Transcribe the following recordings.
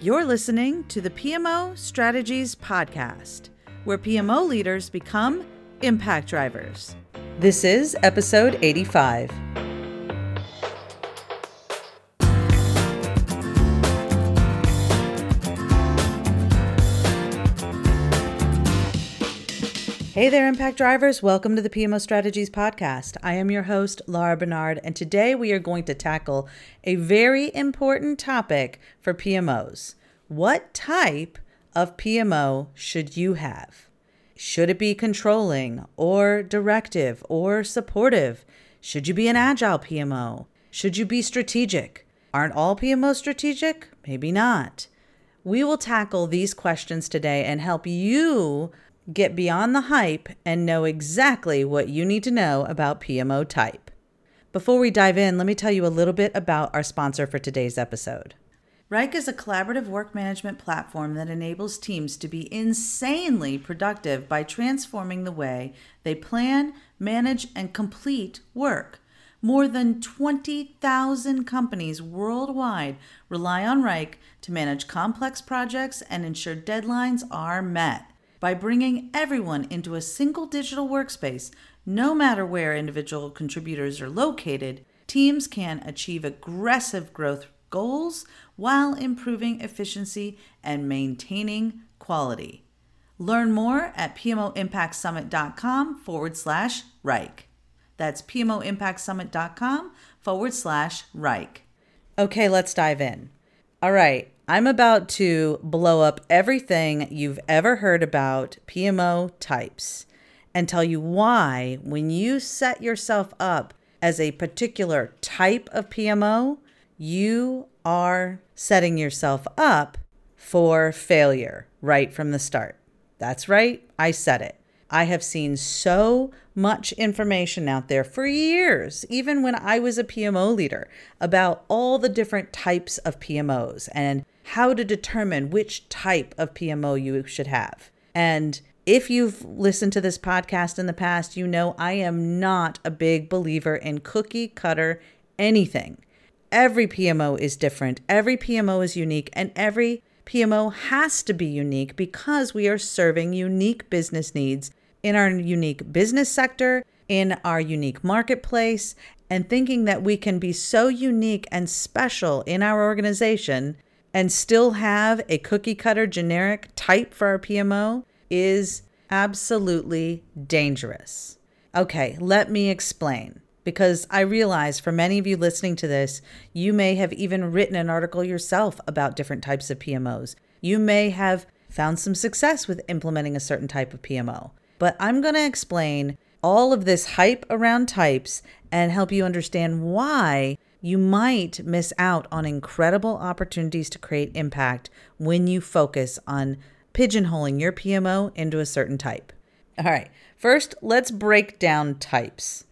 You're listening to the PMO Strategies Podcast, where PMO leaders become impact drivers. This is episode 85. Hey there, Impact Drivers. Welcome to the PMO Strategies Podcast. I am your host, Laura Barnard, and today we are going to tackle a very important topic for PMOs. What type of PMO should you have? Should it be controlling or directive or supportive? Should you be an agile PMO? Should you be strategic? Aren't all PMOs strategic? Maybe not. We will tackle these questions today and help you Get beyond the hype and know exactly what you need to know about PMO type. Before we dive in, let me tell you a little bit about our sponsor for today's episode. Wrike is a collaborative work management platform that enables teams to be insanely productive by transforming the way they plan, manage, and complete work. More than 20,000 companies worldwide rely on Wrike to manage complex projects and ensure deadlines are met. By bringing everyone into a single digital workspace, no matter where individual contributors are located, teams can achieve aggressive growth goals while improving efficiency and maintaining quality. Learn more at PMOImpactSummit.com forward slash Wrike. That's PMOImpactSummit.com forward slash Wrike. Okay, let's dive in. All right, I'm about to blow up everything you've ever heard about PMO types and tell you why, when you set yourself up as a particular type of PMO, you are setting yourself up for failure right from the start. That's right, I said it. I have seen so much information out there for years, even when I was a PMO leader, about all the different types of PMOs and how to determine which type of PMO you should have. And if you've listened to this podcast in the past, you know I am not a big believer in cookie cutter anything. Every PMO is different, every PMO is unique, and every PMO has to be unique because we are serving unique business needs in our unique business sector, in our unique marketplace, and thinking that we can be so unique and special in our organization and still have a cookie cutter generic type for our PMO is absolutely dangerous. Okay, let me explain. Because I realize for many of you listening to this, you may have even written an article yourself about different types of PMOs. You may have found some success with implementing a certain type of PMO. But I'm going to explain all of this hype around types and help you understand why you might miss out on incredible opportunities to create impact when you focus on pigeonholing your PMO into a certain type. All right, first, let's break down types.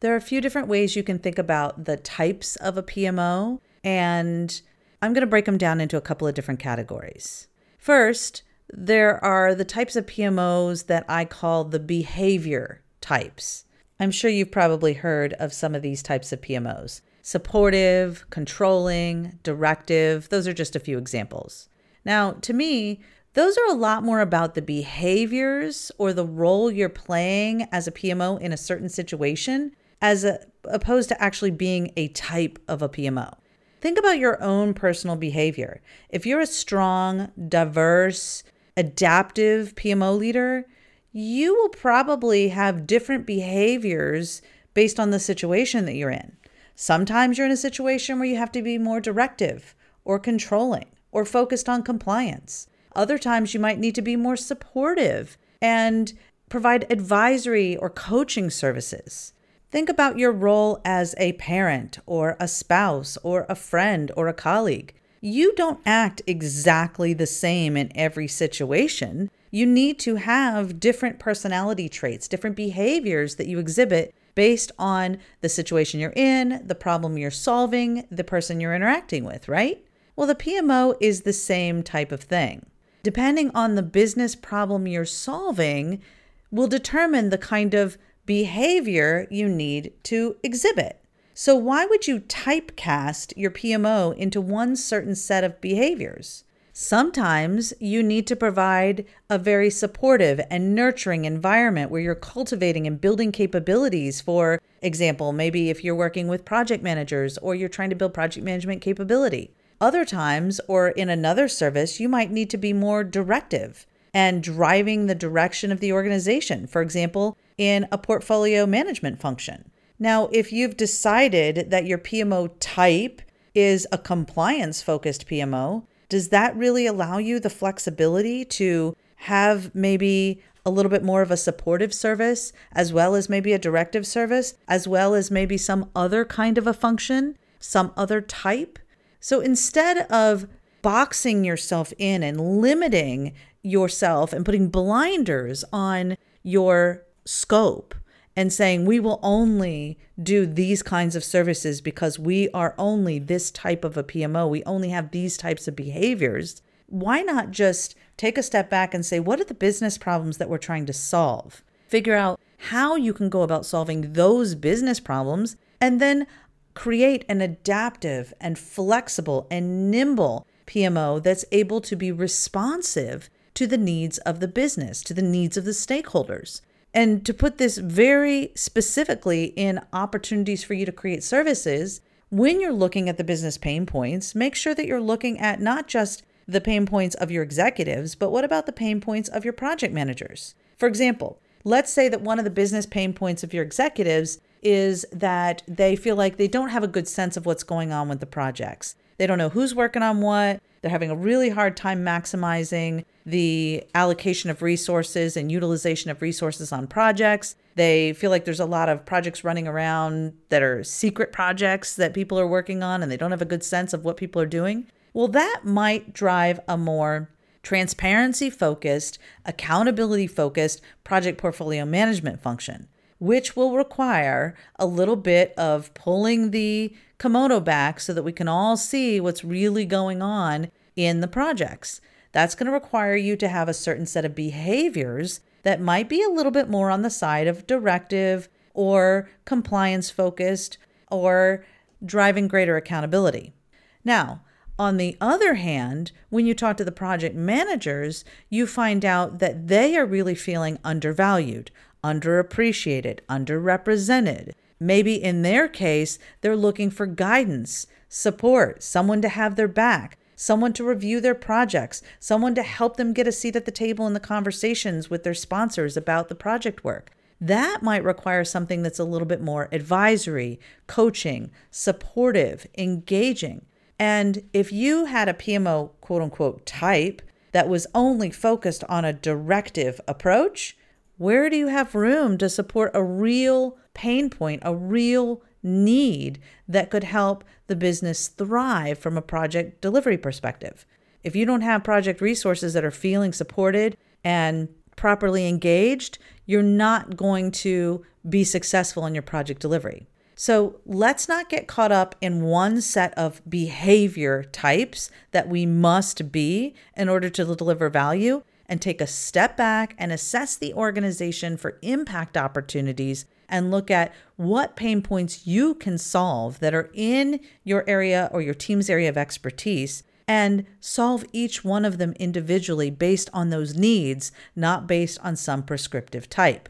There are a few different ways you can think about the types of a PMO, and I'm going to break them down into a couple of different categories. First, there are the types of PMOs that I call the behavior types. I'm sure you've probably heard of some of these types of PMOs supportive, controlling, directive. Those are just a few examples. Now, to me, those are a lot more about the behaviors or the role you're playing as a PMO in a certain situation as a, opposed to actually being a type of a PMO. Think about your own personal behavior. If you're a strong, diverse, adaptive PMO leader, you will probably have different behaviors based on the situation that you're in. Sometimes you're in a situation where you have to be more directive or controlling or focused on compliance. Other times you might need to be more supportive and provide advisory or coaching services. Think about your role as a parent or a spouse or a friend or a colleague. You don't act exactly the same in every situation. You need to have different personality traits, different behaviors that you exhibit based on the situation you're in, the problem you're solving, the person you're interacting with, right? Well, the PMO is the same type of thing. Depending on the business problem you're solving, will determine the kind of behavior you need to exhibit. So, why would you typecast your PMO into one certain set of behaviors? Sometimes you need to provide a very supportive and nurturing environment where you're cultivating and building capabilities. For example, maybe if you're working with project managers or you're trying to build project management capability. Other times, or in another service, you might need to be more directive and driving the direction of the organization. For example, in a portfolio management function. Now, if you've decided that your PMO type is a compliance focused PMO, does that really allow you the flexibility to have maybe a little bit more of a supportive service, as well as maybe a directive service, as well as maybe some other kind of a function, some other type? So instead of boxing yourself in and limiting yourself and putting blinders on your scope, and saying we will only do these kinds of services because we are only this type of a PMO, we only have these types of behaviors, why not just take a step back and say, what are the business problems that we're trying to solve? Figure out how you can go about solving those business problems and then create an adaptive and flexible and nimble PMO that's able to be responsive to the needs of the business, to the needs of the stakeholders. And to put this very specifically in opportunities for you to create services, when you're looking at the business pain points, make sure that you're looking at not just the pain points of your executives, but what about the pain points of your project managers? For example, let's say that one of the business pain points of your executives is that they feel like they don't have a good sense of what's going on with the projects. They don't know who's working on what. They're having a really hard time maximizing the allocation of resources and utilization of resources on projects. They feel like there's a lot of projects running around that are secret projects that people are working on and they don't have a good sense of what people are doing. Well, that might drive a more transparency focused, accountability focused project portfolio management function, which will require a little bit of pulling the kimono back so that we can all see what's really going on in the projects. That's going to require you to have a certain set of behaviors that might be a little bit more on the side of directive or compliance focused or driving greater accountability. Now, on the other hand, when you talk to the project managers, you find out that they are really feeling undervalued, underappreciated, underrepresented. Maybe in their case, they're looking for guidance, support, someone to have their back, someone to review their projects, someone to help them get a seat at the table in the conversations with their sponsors about the project work. That might require something that's a little bit more advisory, coaching, supportive, engaging. And if you had a PMO quote unquote type that was only focused on a directive approach, where do you have room to support a real pain point, a real need that could help the business thrive from a project delivery perspective. If you don't have project resources that are feeling supported and properly engaged, you're not going to be successful in your project delivery. So let's not get caught up in one set of behavior types that we must be in order to deliver value and take a step back and assess the organization for impact opportunities and look at what pain points you can solve that are in your area or your team's area of expertise and solve each one of them individually based on those needs, not based on some prescriptive type.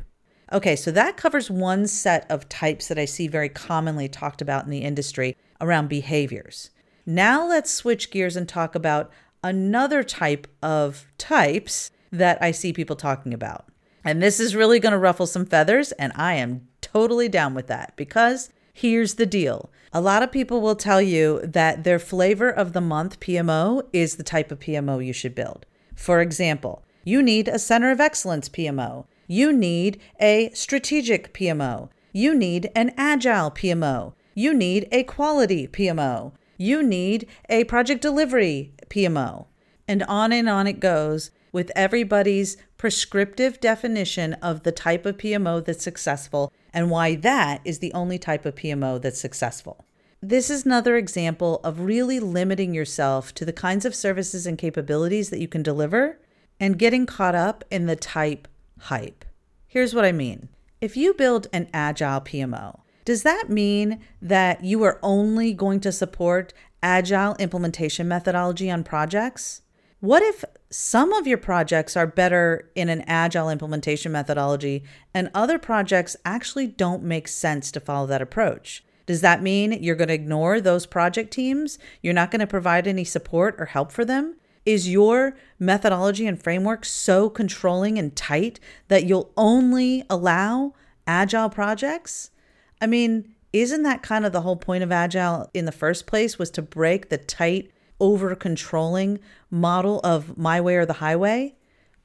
Okay, so that covers one set of types that I see very commonly talked about in the industry around behaviors. Now let's switch gears and talk about another type of types that I see people talking about. And this is really going to ruffle some feathers, and I am totally down with that because here's the deal. A lot of people will tell you that their flavor of the month PMO is the type of PMO you should build. For example, you need a center of excellence PMO. You need a strategic PMO. You need an agile PMO. You need a quality PMO. You need a project delivery PMO. And on and on it goes with everybody's prescriptive definition of the type of PMO that's successful and why that is the only type of PMO that's successful. This is another example of really limiting yourself to the kinds of services and capabilities that you can deliver and getting caught up in the type hype. Here's what I mean. If you build an agile PMO, does that mean that you are only going to support agile implementation methodology on projects? What if some of your projects are better in an agile implementation methodology and other projects actually don't make sense to follow that approach? Does that mean you're going to ignore those project teams? You're not going to provide any support or help for them? Is your methodology and framework so controlling and tight that you'll only allow agile projects? I mean, isn't that kind of the whole point of agile in the first place was to break the tight over controlling model of my way or the highway?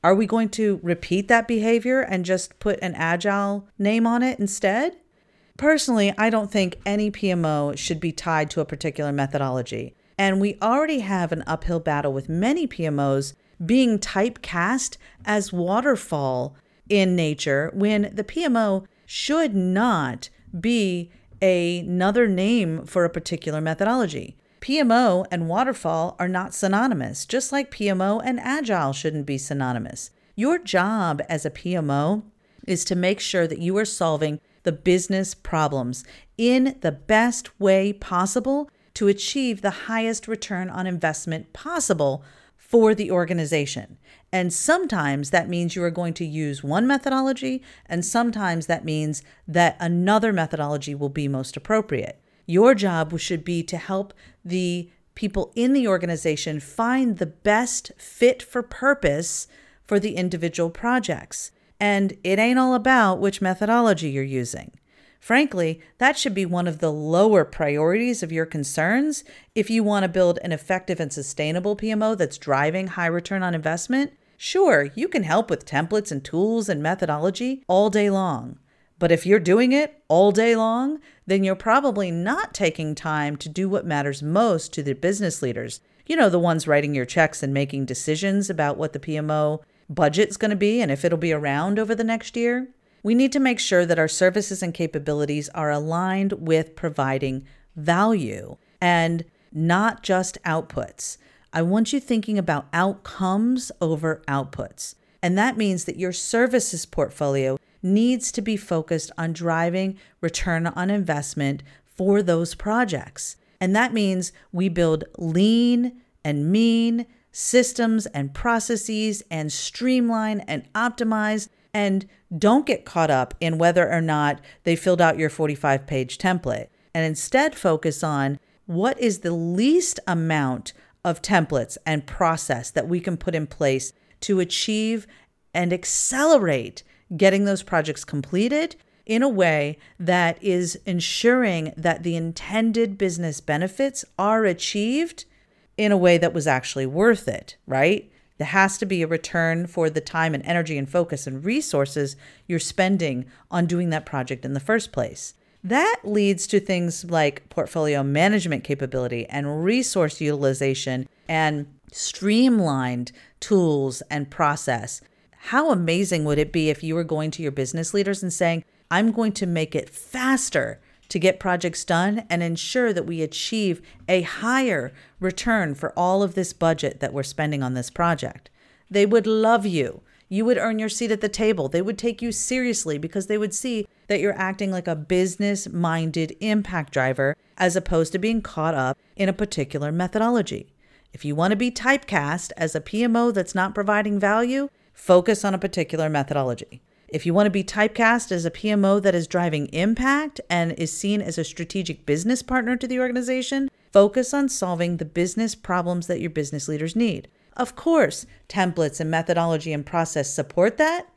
Are we going to repeat that behavior and just put an agile name on it instead? Personally, I don't think any PMO should be tied to a particular methodology. And we already have an uphill battle with many PMOs being typecast as waterfall in nature when the PMO should not be another name for a particular methodology. PMO and waterfall are not synonymous, just like PMO and agile shouldn't be synonymous. Your job as a PMO is to make sure that you are solving the business problems in the best way possible to achieve the highest return on investment possible for the organization. And sometimes that means you are going to use one methodology, and sometimes that means that another methodology will be most appropriate. Your job should be to help the people in the organization find the best fit for purpose for the individual projects. And it ain't all about which methodology you're using. Frankly, that should be one of the lower priorities of your concerns if you want to build an effective and sustainable PMO that's driving high return on investment. Sure, you can help with templates and tools and methodology all day long. But if you're doing it all day long, then you're probably not taking time to do what matters most to the business leaders. You know, the ones writing your checks and making decisions about what the PMO budget's going to be and if it'll be around over the next year. We need to make sure that our services and capabilities are aligned with providing value and not just outputs. I want you thinking about outcomes over outputs. And that means that your services portfolio needs to be focused on driving return on investment for those projects. And that means we build lean and mean systems and processes and streamline and optimize and don't get caught up in whether or not they filled out your 45 page template and instead focus on what is the least amount of templates and process that we can put in place to achieve and accelerate getting those projects completed in a way that is ensuring that the intended business benefits are achieved in a way that was actually worth it, right? There has to be a return for the time and energy and focus and resources you're spending on doing that project in the first place. That leads to things like portfolio management capability and resource utilization and streamlined tools and process how amazing would it be if you were going to your business leaders and saying, I'm going to make it faster to get projects done and ensure that we achieve a higher return for all of this budget that we're spending on this project? They would love you. You would earn your seat at the table. They would take you seriously because they would see that you're acting like a business minded impact driver as opposed to being caught up in a particular methodology. If you want to be typecast as a PMO that's not providing value, focus on a particular methodology. If you want to be typecast as a PMO that is driving impact and is seen as a strategic business partner to the organization, focus on solving the business problems that your business leaders need. Of course, templates and methodology and process support that,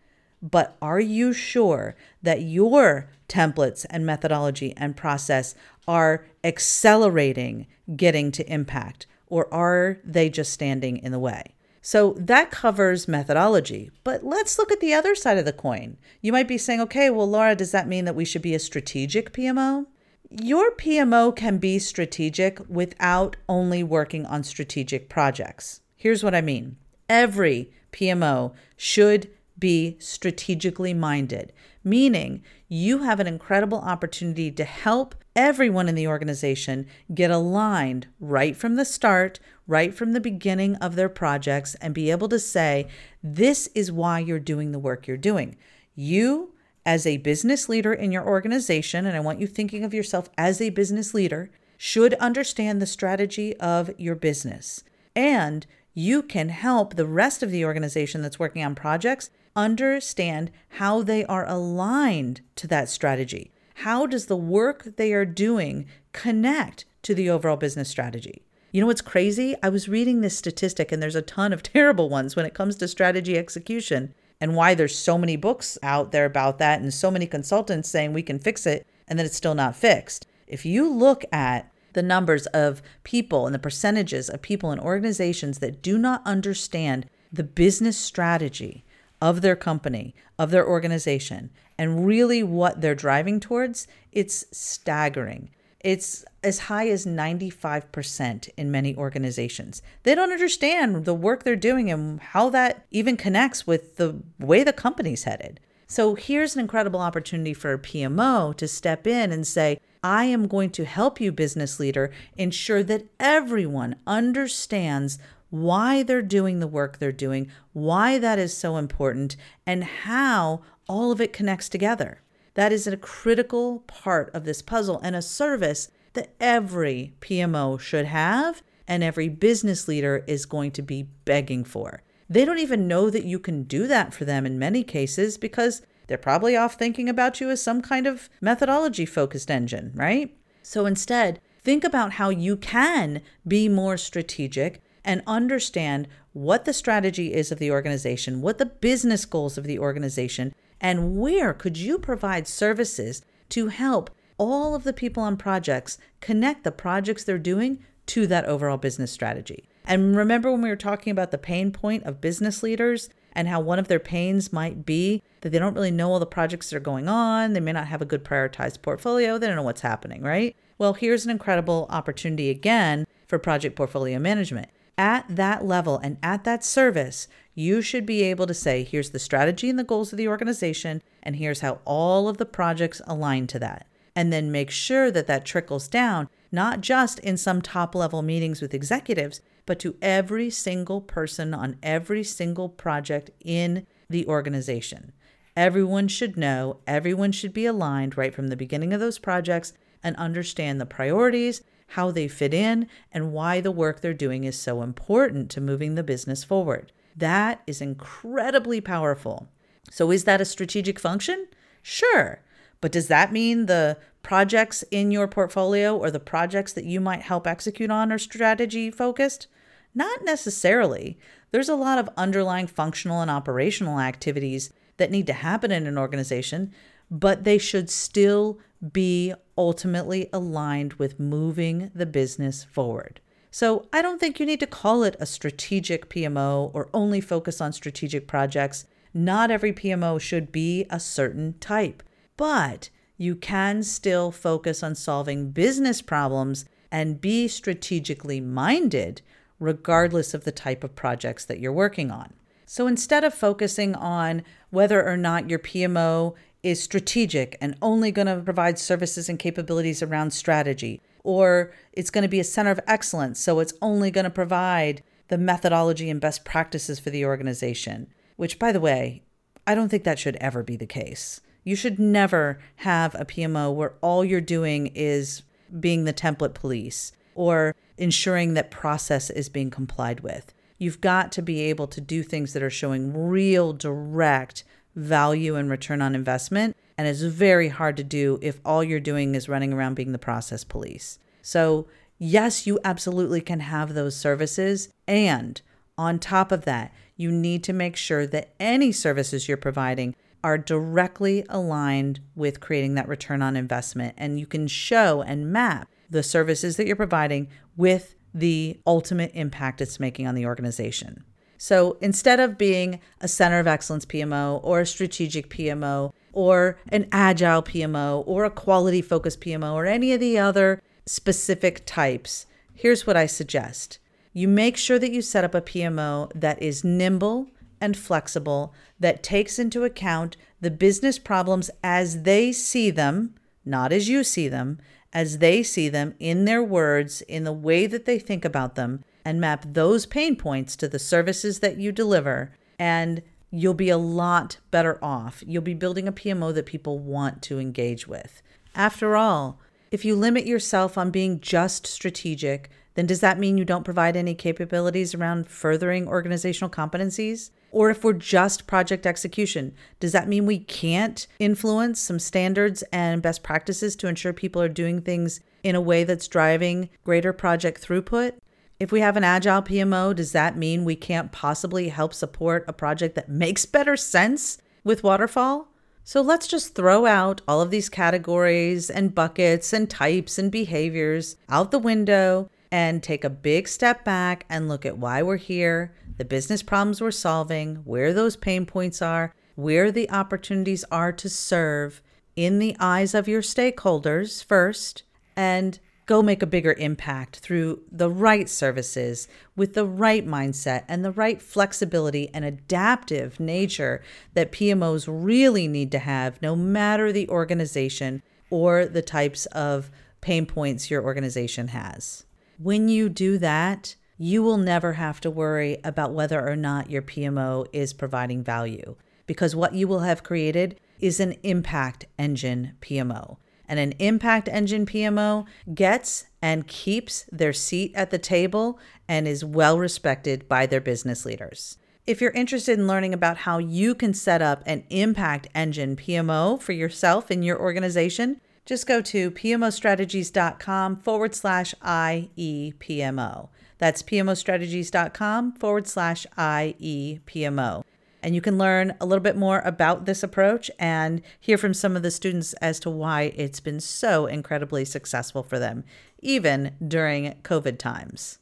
but are you sure that your templates and methodology and process are accelerating getting to impact, or are they just standing in the way? So that covers methodology. But let's look at the other side of the coin. You might be saying, okay, well, Laura, does that mean that we should be a strategic PMO? Your PMO can be strategic without only working on strategic projects. Here's what I mean every PMO should be strategically minded, meaning you have an incredible opportunity to help everyone in the organization get aligned right from the start, right from the beginning of their projects, and be able to say, This is why you're doing the work you're doing. You, as a business leader in your organization, and I want you thinking of yourself as a business leader, should understand the strategy of your business. And you can help the rest of the organization that's working on projects understand how they are aligned to that strategy. How does the work they are doing connect to the overall business strategy? You know what's crazy? I was reading this statistic, and there's a ton of terrible ones when it comes to strategy execution and why there's so many books out there about that and so many consultants saying we can fix it and then it's still not fixed. If you look at the numbers of people and the percentages of people in organizations that do not understand the business strategy of their company, of their organization, and really what they're driving towards, it's staggering. It's as high as 95% in many organizations. They don't understand the work they're doing and how that even connects with the way the company's headed. So here's an incredible opportunity for a PMO to step in and say, I am going to help you, business leader, ensure that everyone understands why they're doing the work they're doing, why that is so important, and how all of it connects together. That is a critical part of this puzzle and a service that every PMO should have and every business leader is going to be begging for. They don't even know that you can do that for them in many cases because they're probably off thinking about you as some kind of methodology focused engine, right? So instead, think about how you can be more strategic and understand what the strategy is of the organization, what the business goals of the organization, and where could you provide services to help all of the people on projects connect the projects they're doing to that overall business strategy. And remember when we were talking about the pain point of business leaders and how one of their pains might be that they don't really know all the projects that are going on, they may not have a good prioritized portfolio, they don't know what's happening, right? Well, here's an incredible opportunity again for project portfolio management. At that level and at that service, you should be able to say, here's the strategy and the goals of the organization, and here's how all of the projects align to that. And then make sure that that trickles down, not just in some top level meetings with executives, but to every single person on every single project in the organization. Everyone should know, everyone should be aligned right from the beginning of those projects and understand the priorities, how they fit in, and why the work they're doing is so important to moving the business forward. That is incredibly powerful. So, is that a strategic function? Sure. But does that mean the projects in your portfolio or the projects that you might help execute on are strategy focused? Not necessarily. There's a lot of underlying functional and operational activities that need to happen in an organization, but they should still be ultimately aligned with moving the business forward. So I don't think you need to call it a strategic PMO or only focus on strategic projects. Not every PMO should be a certain type, but you can still focus on solving business problems and be strategically minded, regardless of the type of projects that you're working on. So instead of focusing on whether or not your PMO is strategic and only going to provide services and capabilities around strategy, or it's going to be a center of excellence, so it's only going to provide the methodology and best practices for the organization, which, by the way, I don't think that should ever be the case. You should never have a PMO where all you're doing is being the template police or ensuring that process is being complied with. You've got to be able to do things that are showing real direct value and return on investment. And it's very hard to do if all you're doing is running around being the process police. So, yes, you absolutely can have those services. And on top of that, you need to make sure that any services you're providing are directly aligned with creating that return on investment. And you can show and map the services that you're providing with the ultimate impact it's making on the organization. So instead of being a center of excellence PMO or a strategic PMO or an agile PMO or a quality focused PMO or any of the other specific types, here's what I suggest. You make sure that you set up a PMO that is nimble and flexible, that takes into account the business problems as they see them, not as you see them, as they see them in their words, in the way that they think about them, and map those pain points to the services that you deliver, and you'll be a lot better off. You'll be building a PMO that people want to engage with. After all, if you limit yourself on being just strategic, then does that mean you don't provide any capabilities around furthering organizational competencies? Or if we're just project execution, does that mean we can't influence some standards and best practices to ensure people are doing things in a way that's driving greater project throughput? If we have an agile PMO, does that mean we can't possibly help support a project that makes better sense with waterfall? So let's just throw out all of these categories and buckets and types and behaviors out the window and take a big step back and look at why we're here, the business problems we're solving, where those pain points are, where the opportunities are to serve in the eyes of your stakeholders first, and go make a bigger impact through the right services with the right mindset and the right flexibility and adaptive nature that PMOs really need to have, no matter the organization or the types of pain points your organization has. When you do that, you will never have to worry about whether or not your PMO is providing value because what you will have created is an impact engine PMO and an impact engine PMO gets and keeps their seat at the table and is well respected by their business leaders. If you're interested in learning about how you can set up an impact engine PMO for yourself and your organization, just go to pmostrategies.com forward slash IEPMO. That's pmostrategies.com forward slash IEPMO. And you can learn a little bit more about this approach and hear from some of the students as to why it's been so incredibly successful for them, even during COVID times.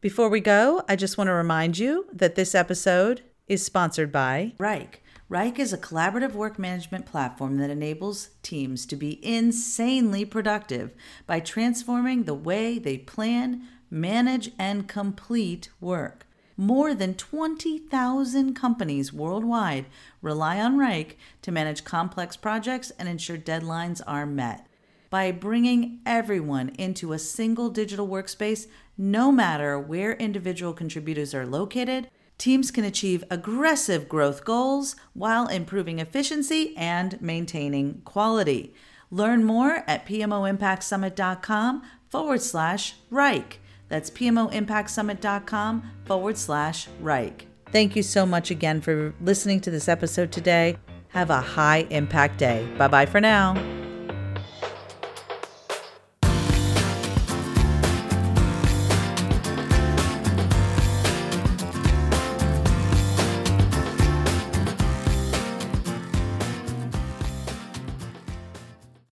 Before we go, I just want to remind you that this episode is sponsored by Wrike. Wrike is a collaborative work management platform that enables teams to be insanely productive by transforming the way they plan, manage, and complete work. More than 20,000 companies worldwide rely on Wrike to manage complex projects and ensure deadlines are met. By bringing everyone into a single digital workspace, no matter where individual contributors are located, teams can achieve aggressive growth goals while improving efficiency and maintaining quality. Learn more at PMOImpactSummit.com forward slash Wrike. That's PMOImpactSummit.com forward slash Wrike. Thank you so much again for listening to this episode today. Have a high impact day. Bye bye for now.